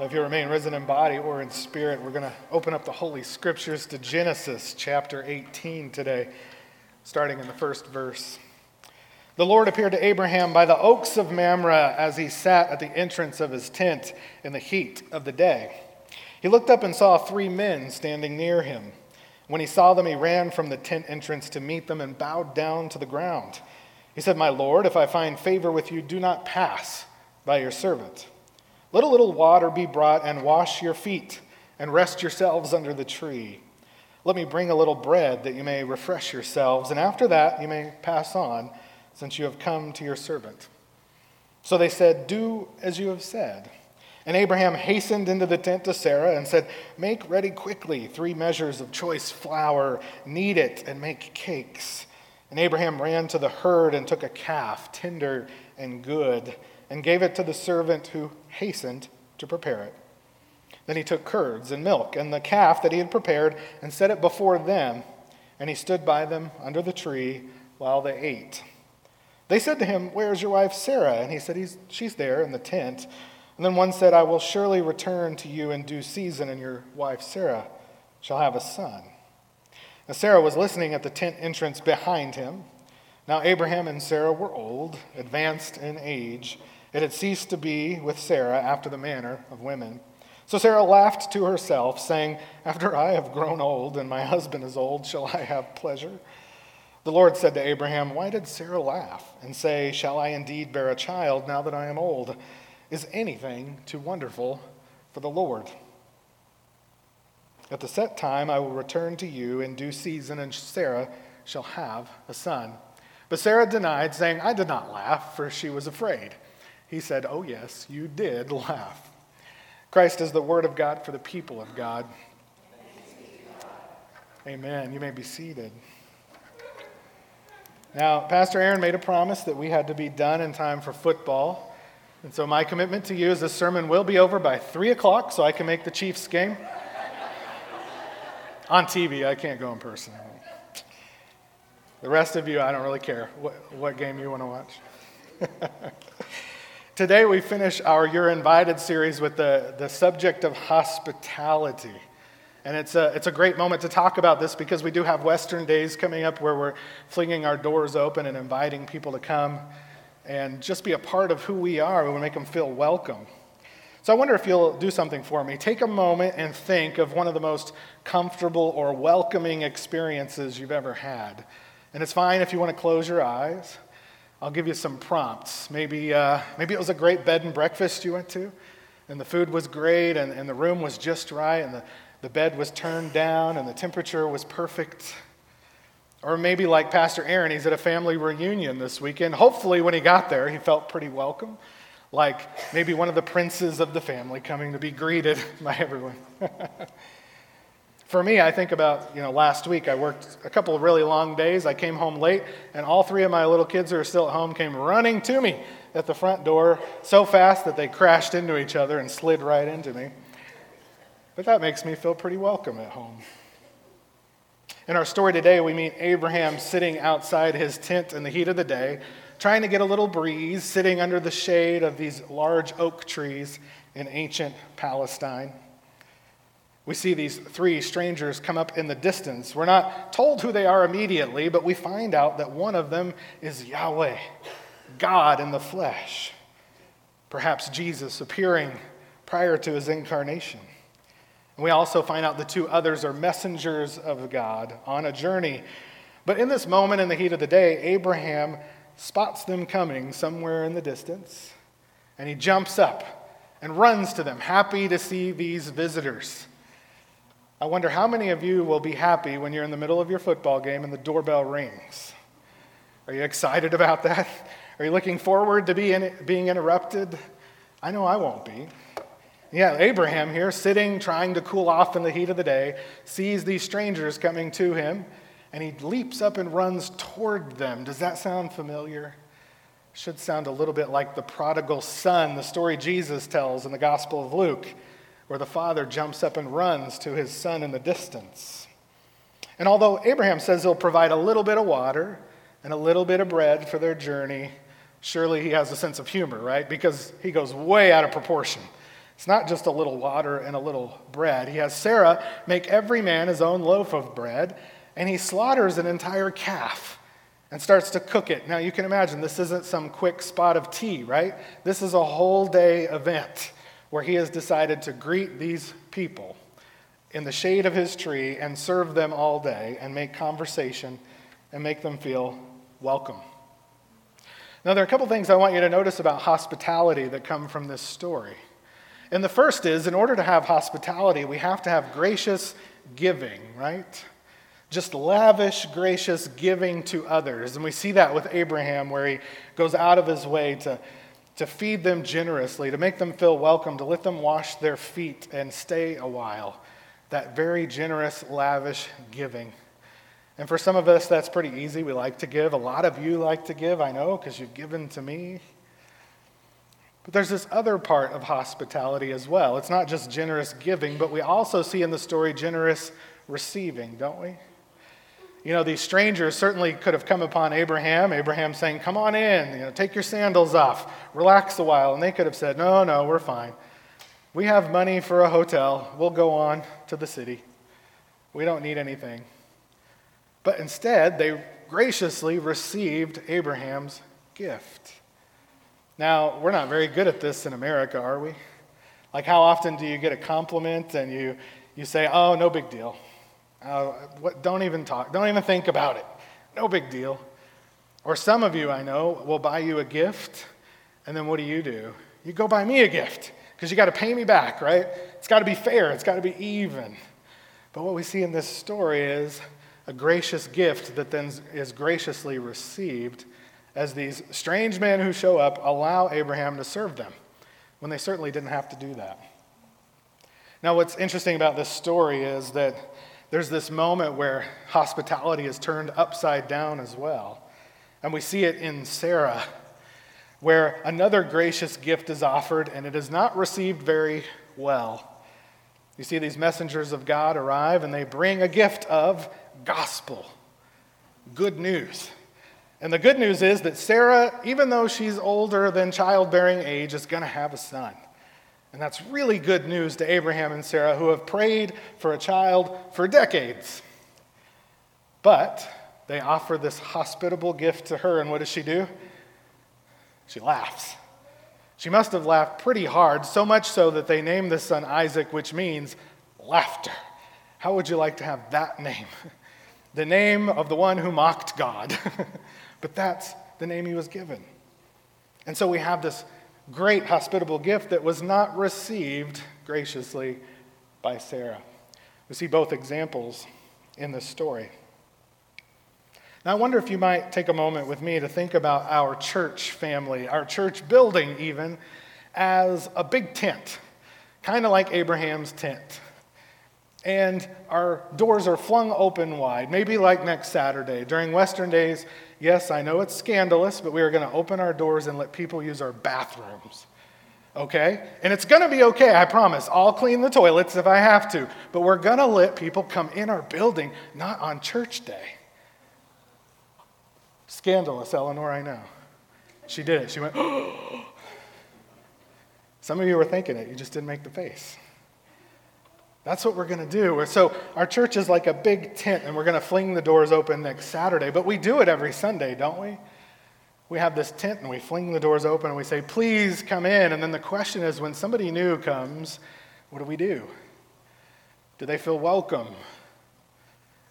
If you remain risen in body or in spirit, we're going to open up the Holy Scriptures to Genesis chapter 18 today, starting in the first verse. The Lord appeared to Abraham by the oaks of Mamre as he sat at the entrance of his tent in the heat of the day. He looked up and saw three men standing near him. When he saw them, he ran from the tent entrance to meet them and bowed down to the ground. He said, My Lord, if I find favor with you, do not pass by your servant. Let a little water be brought and wash your feet and rest yourselves under the tree. Let me bring a little bread that you may refresh yourselves, and after that you may pass on, since you have come to your servant. So they said, Do as you have said. And Abraham hastened into the tent to Sarah and said, Make ready quickly three measures of choice flour, knead it, and make cakes. And Abraham ran to the herd and took a calf, tender and good and gave it to the servant who hastened to prepare it. Then he took curds and milk and the calf that he had prepared and set it before them, and he stood by them under the tree while they ate. They said to him, Where's your wife Sarah? And he said, She's there in the tent. And then one said, I will surely return to you in due season, and your wife Sarah shall have a son. Now Sarah was listening at the tent entrance behind him. Now Abraham and Sarah were old, advanced in age. It had ceased to be with Sarah after the manner of women. So Sarah laughed to herself, saying, After I have grown old and my husband is old, shall I have pleasure? The Lord said to Abraham, Why did Sarah laugh and say, Shall I indeed bear a child now that I am old? Is anything too wonderful for the Lord? At the set time I will return to you in due season, and Sarah shall have a son. But Sarah denied, saying, I did not laugh, for she was afraid. He said, Oh, yes, you did laugh. Christ is the Word of God for the people of God. Amen. You may be seated. Now, Pastor Aaron made a promise that we had to be done in time for football. And so, my commitment to you is this sermon will be over by 3 o'clock so I can make the Chiefs game. On TV, I can't go in person. The rest of you, I don't really care what, what game you want to watch. Today, we finish our You're Invited series with the, the subject of hospitality. And it's a, it's a great moment to talk about this because we do have Western days coming up where we're flinging our doors open and inviting people to come and just be a part of who we are. We want to make them feel welcome. So I wonder if you'll do something for me. Take a moment and think of one of the most comfortable or welcoming experiences you've ever had. And it's fine if you want to close your eyes. I'll give you some prompts. Maybe, uh, maybe it was a great bed and breakfast you went to, and the food was great, and, and the room was just right, and the, the bed was turned down, and the temperature was perfect. Or maybe, like Pastor Aaron, he's at a family reunion this weekend. Hopefully, when he got there, he felt pretty welcome, like maybe one of the princes of the family coming to be greeted by everyone. For me, I think about, you know, last week I worked a couple of really long days. I came home late, and all three of my little kids who are still at home came running to me at the front door so fast that they crashed into each other and slid right into me. But that makes me feel pretty welcome at home. In our story today, we meet Abraham sitting outside his tent in the heat of the day, trying to get a little breeze, sitting under the shade of these large oak trees in ancient Palestine we see these three strangers come up in the distance. We're not told who they are immediately, but we find out that one of them is Yahweh, God in the flesh. Perhaps Jesus appearing prior to his incarnation. And we also find out the two others are messengers of God on a journey. But in this moment, in the heat of the day, Abraham spots them coming somewhere in the distance, and he jumps up and runs to them, happy to see these visitors. I wonder how many of you will be happy when you're in the middle of your football game and the doorbell rings. Are you excited about that? Are you looking forward to be in, being interrupted? I know I won't be. Yeah, Abraham here, sitting, trying to cool off in the heat of the day, sees these strangers coming to him, and he leaps up and runs toward them. Does that sound familiar? Should sound a little bit like the prodigal son, the story Jesus tells in the Gospel of Luke, where the father jumps up and runs to his son in the distance. And although Abraham says he'll provide a little bit of water and a little bit of bread for their journey, surely he has a sense of humor, right? Because he goes way out of proportion. It's not just a little water and a little bread. He has Sarah make every man his own loaf of bread, and he slaughters an entire calf and starts to cook it. Now, you can imagine this isn't some quick spot of tea, right? This is a whole day event where he has decided to greet these people in the shade of his tree and serve them all day and make conversation and make them feel welcome. Now, there are a couple things I want you to notice about hospitality that come from this story. And the first is in order to have hospitality, we have to have gracious giving, right? just lavish, gracious giving to others. And we see that with Abraham, where he goes out of his way to, to feed them generously, to make them feel welcome, to let them wash their feet and stay a while. That very generous, lavish giving. And for some of us, that's pretty easy. We like to give. A lot of you like to give, I know, because you've given to me. But there's this other part of hospitality as well. It's not just generous giving, but we also see in the story generous receiving, don't we? You know, these strangers certainly could have come upon Abraham, Abraham saying, Come on in, you know, take your sandals off, relax a while. And they could have said, No, no, we're fine. We have money for a hotel. We'll go on to the city. We don't need anything. But instead, they graciously received Abraham's gift. Now, we're not very good at this in America, are we? Like, how often do you get a compliment and you, you say, Oh, no big deal? Uh, what, don't even talk. Don't even think about it. No big deal. Or some of you I know will buy you a gift, and then what do you do? You go buy me a gift because you got to pay me back, right? It's got to be fair, it's got to be even. But what we see in this story is a gracious gift that then is graciously received as these strange men who show up allow Abraham to serve them when they certainly didn't have to do that. Now, what's interesting about this story is that there's this moment where hospitality is turned upside down as well. And we see it in Sarah, where another gracious gift is offered and it is not received very well. You see, these messengers of God arrive and they bring a gift of gospel, good news. And the good news is that Sarah, even though she's older than childbearing age, is going to have a son. And that's really good news to Abraham and Sarah, who have prayed for a child for decades. But they offer this hospitable gift to her, and what does she do? She laughs. She must have laughed pretty hard, so much so that they named the son Isaac, which means laughter. How would you like to have that name? The name of the one who mocked God. but that's the name he was given. And so we have this great hospitable gift that was not received graciously by Sarah. We see both examples in this story. Now, I wonder if you might take a moment with me to think about our church family, our church building, even, as a big tent, kind of like Abraham's tent. And our doors are flung open wide, maybe like next Saturday. During Western days, Yes, I know it's scandalous, but we are going to open our doors and let people use our bathrooms. Okay? And it's going to be okay, I promise. I'll clean the toilets if I have to. But we're going to let people come in our building, not on church day. Scandalous, Eleanor, I know. She did it. She went. Some of you were thinking it, you just didn't make the face. That's what we're going to do. So, our church is like a big tent, and we're going to fling the doors open next Saturday. But we do it every Sunday, don't we? We have this tent, and we fling the doors open, and we say, Please come in. And then the question is when somebody new comes, what do we do? Do they feel welcome?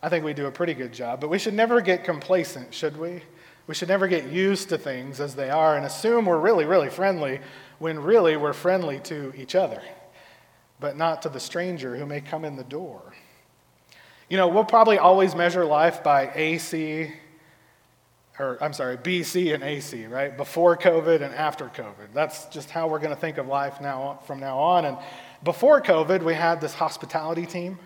I think we do a pretty good job, but we should never get complacent, should we? We should never get used to things as they are and assume we're really, really friendly when really we're friendly to each other but not to the stranger who may come in the door. You know, we'll probably always measure life by AC or I'm sorry, BC and AC, right? Before COVID and after COVID. That's just how we're going to think of life now from now on. And before COVID, we had this hospitality team,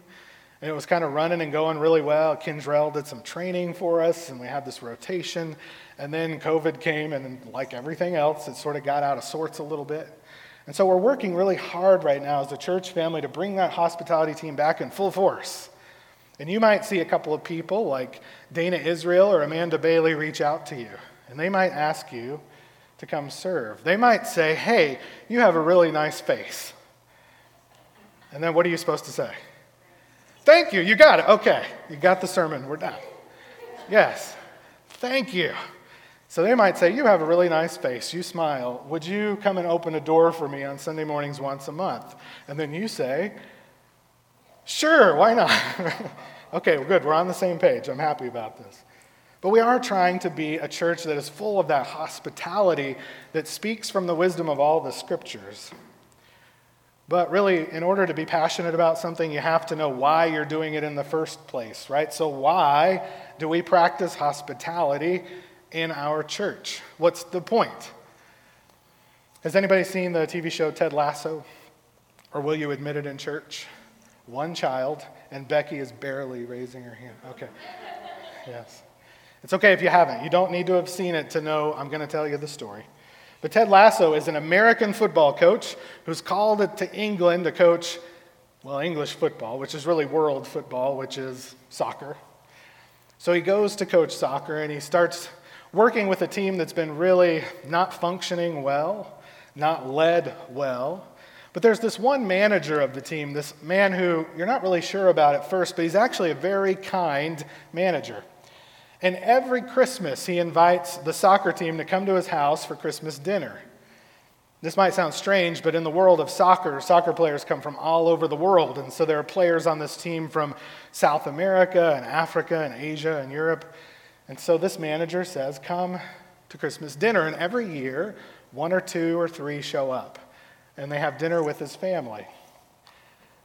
and it was kind of running and going really well. Kindrell did some training for us, and we had this rotation. And then COVID came, and like everything else, it sort of got out of sorts a little bit. And so we're working really hard right now as a church family to bring that hospitality team back in full force. And you might see a couple of people like Dana Israel or Amanda Bailey reach out to you, and they might ask you to come serve. They might say, Hey, you have a really nice face. And then what are you supposed to say? Thank you, you got it. Okay, you got the sermon, we're done. Yes, thank you. So they might say, You have a really nice face, you smile. Would you come and open a door for me on Sunday mornings once a month? And then you say, Sure, why not? okay, well, good. We're on the same page. I'm happy about this. But we are trying to be a church that is full of that hospitality that speaks from the wisdom of all the scriptures. But really, in order to be passionate about something, you have to know why you're doing it in the first place, right? So, why do we practice hospitality in our church? What's the point? Has anybody seen the TV show Ted Lasso? Or will you admit it in church? one child, and Becky is barely raising her hand. Okay. Yes. It's okay if you haven't. You don't need to have seen it to know I'm going to tell you the story. But Ted Lasso is an American football coach who's called it to England to coach, well, English football, which is really world football, which is soccer. So he goes to coach soccer and he starts working with a team that's been really not functioning well, not led well. But there's this one manager of the team, this man who you're not really sure about at first, but he's actually a very kind manager. And every Christmas, he invites the soccer team to come to his house for Christmas dinner. This might sound strange, but in the world of soccer, soccer players come from all over the world. And so there are players on this team from South America and Africa and Asia and Europe. And so this manager says, Come to Christmas dinner. And every year, one or two or three show up and they have dinner with his family.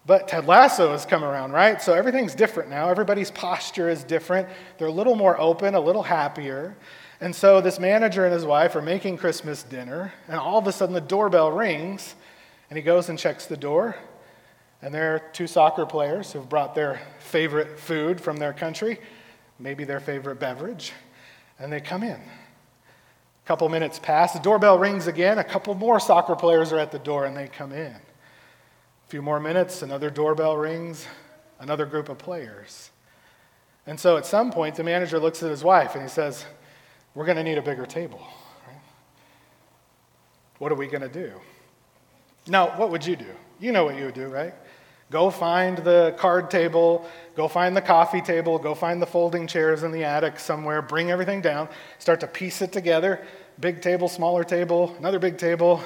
But Ted Lasso has come around, right? So everything's different now. Everybody's posture is different. They're a little more open, a little happier. And so this manager and his wife are making Christmas dinner, and all of a sudden the doorbell rings, and he goes and checks the door. And there are two soccer players who've brought their favorite food from their country, maybe their favorite beverage, and they come in. A couple minutes pass, the doorbell rings again. A couple more soccer players are at the door and they come in. A few more minutes, another doorbell rings, another group of players. And so at some point, the manager looks at his wife and he says, We're going to need a bigger table. What are we going to do? Now, what would you do? You know what you would do, right? Go find the card table, go find the coffee table, go find the folding chairs in the attic somewhere, bring everything down, start to piece it together. Big table, smaller table, another big table.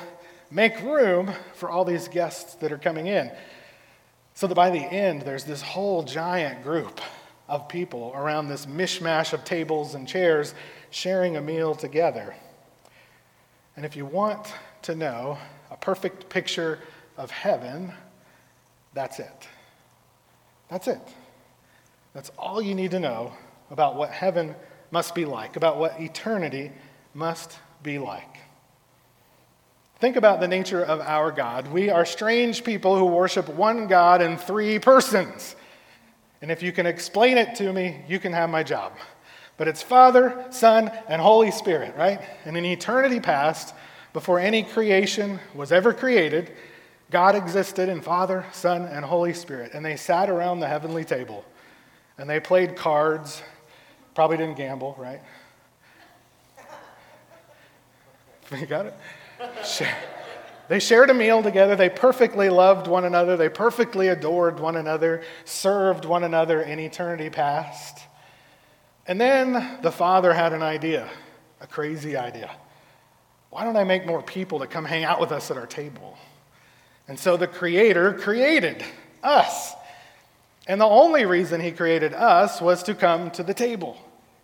Make room for all these guests that are coming in. So that by the end, there's this whole giant group of people around this mishmash of tables and chairs sharing a meal together. And if you want to know a perfect picture of heaven, that's it. That's it. That's all you need to know about what heaven must be like, about what eternity must be like. Think about the nature of our God. We are strange people who worship one God in three persons. And if you can explain it to me, you can have my job. But it's Father, Son, and Holy Spirit, right? And in eternity past, before any creation was ever created, God existed in Father, Son, and Holy Spirit, and they sat around the heavenly table and they played cards. Probably didn't gamble, right? You got it? They shared a meal together. They perfectly loved one another. They perfectly adored one another, served one another in eternity past. And then the Father had an idea, a crazy idea. Why don't I make more people to come hang out with us at our table? And so the Creator created us. And the only reason He created us was to come to the table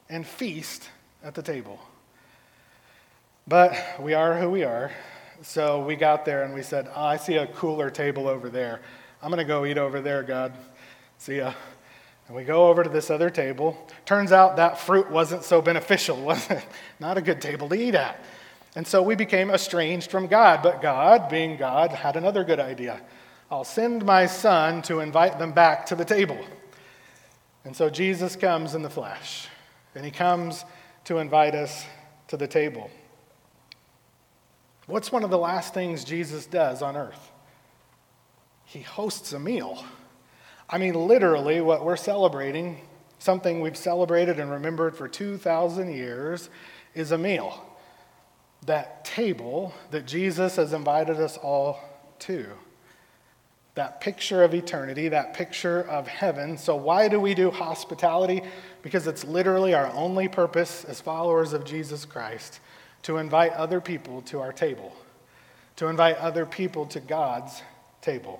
and feast at the table. But we are who we are. So we got there and we said, oh, I see a cooler table over there. I'm going to go eat over there, God. See ya. And we go over to this other table. Turns out that fruit wasn't so beneficial, was it? Not a good table to eat at. And so we became estranged from God. But God, being God, had another good idea. I'll send my son to invite them back to the table. And so Jesus comes in the flesh, and he comes to invite us to the table. What's one of the last things Jesus does on earth? He hosts a meal. I mean, literally, what we're celebrating, something we've celebrated and remembered for 2,000 years, is a meal. That table that Jesus has invited us all to. That picture of eternity, that picture of heaven. So, why do we do hospitality? Because it's literally our only purpose as followers of Jesus Christ to invite other people to our table, to invite other people to God's table.